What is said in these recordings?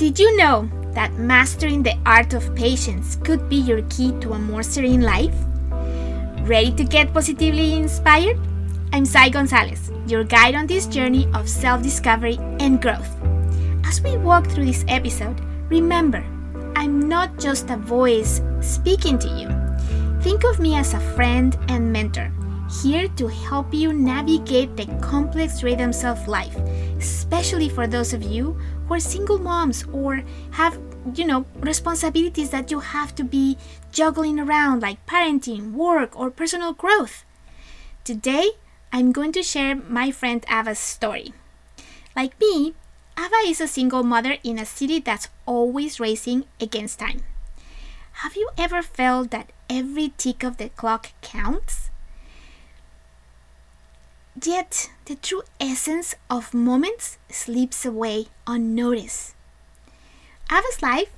Did you know that mastering the art of patience could be your key to a more serene life? Ready to get positively inspired? I'm Sai Gonzalez, your guide on this journey of self discovery and growth. As we walk through this episode, remember, I'm not just a voice speaking to you. Think of me as a friend and mentor, here to help you navigate the complex rhythms of life, especially for those of you who are single moms or have, you know, responsibilities that you have to be juggling around, like parenting, work, or personal growth. Today, I'm going to share my friend Ava's story. Like me, Ava is a single mother in a city that's always racing against time. Have you ever felt that every tick of the clock counts? Yet the true essence of moments slips away unnoticed. Ava's life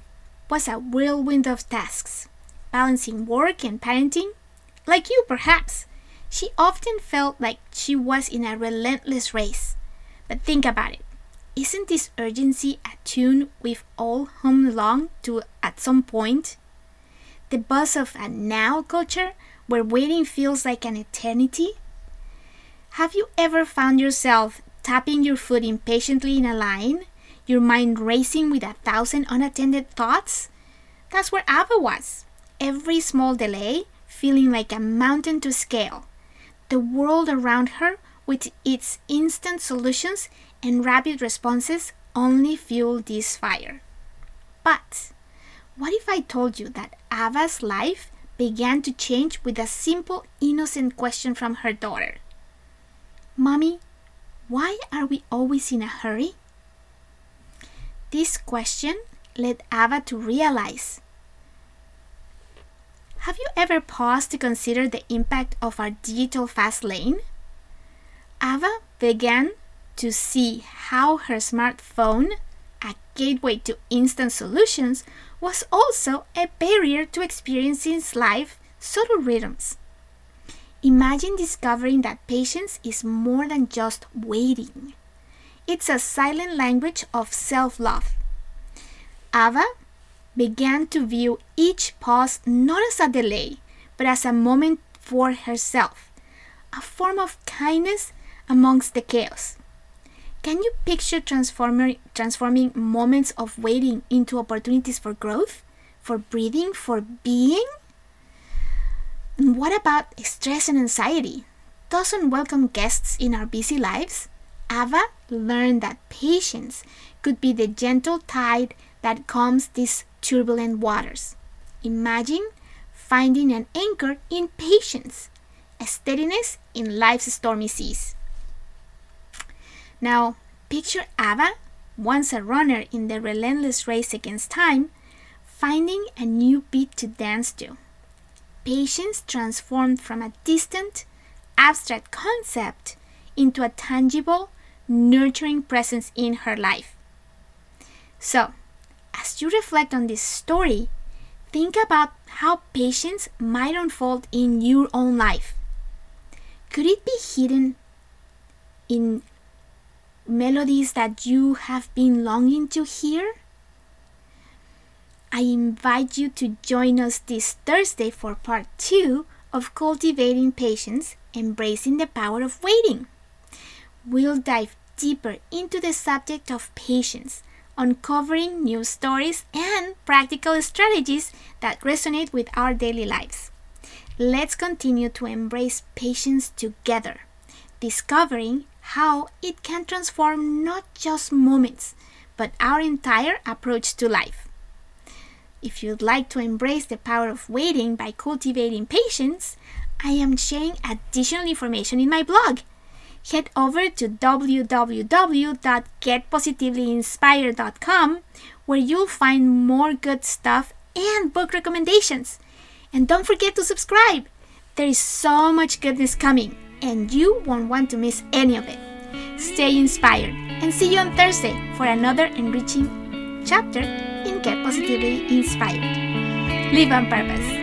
was a whirlwind of tasks, balancing work and parenting. Like you, perhaps, she often felt like she was in a relentless race. But think about it. Isn't this urgency a tune we've all hummed along to at some point? The buzz of a now culture where waiting feels like an eternity? Have you ever found yourself tapping your foot impatiently in a line, your mind racing with a thousand unattended thoughts? That's where Ava was. Every small delay feeling like a mountain to scale. The world around her, with its instant solutions and rapid responses, only fueled this fire. But what if I told you that Ava's life began to change with a simple, innocent question from her daughter? Mommy, why are we always in a hurry? This question led Ava to realize Have you ever paused to consider the impact of our digital fast lane? Ava began to see how her smartphone, a gateway to instant solutions, was also a barrier to experiencing life subtle rhythms. Imagine discovering that patience is more than just waiting. It's a silent language of self love. Ava began to view each pause not as a delay, but as a moment for herself, a form of kindness amongst the chaos. Can you picture transforming, transforming moments of waiting into opportunities for growth, for breathing, for being? And what about stress and anxiety? Doesn't welcome guests in our busy lives? Ava learned that patience could be the gentle tide that calms these turbulent waters. Imagine finding an anchor in patience, a steadiness in life's stormy seas. Now, picture Ava, once a runner in the relentless race against time, finding a new beat to dance to. Patience transformed from a distant, abstract concept into a tangible, nurturing presence in her life. So, as you reflect on this story, think about how patience might unfold in your own life. Could it be hidden in melodies that you have been longing to hear? I invite you to join us this Thursday for part two of Cultivating Patience, Embracing the Power of Waiting. We'll dive deeper into the subject of patience, uncovering new stories and practical strategies that resonate with our daily lives. Let's continue to embrace patience together, discovering how it can transform not just moments, but our entire approach to life. If you'd like to embrace the power of waiting by cultivating patience, I am sharing additional information in my blog. Head over to www.getpositivelyinspired.com where you'll find more good stuff and book recommendations. And don't forget to subscribe. There is so much goodness coming and you won't want to miss any of it. Stay inspired and see you on Thursday for another enriching chapter Get Positively Inspired. Live on purpose.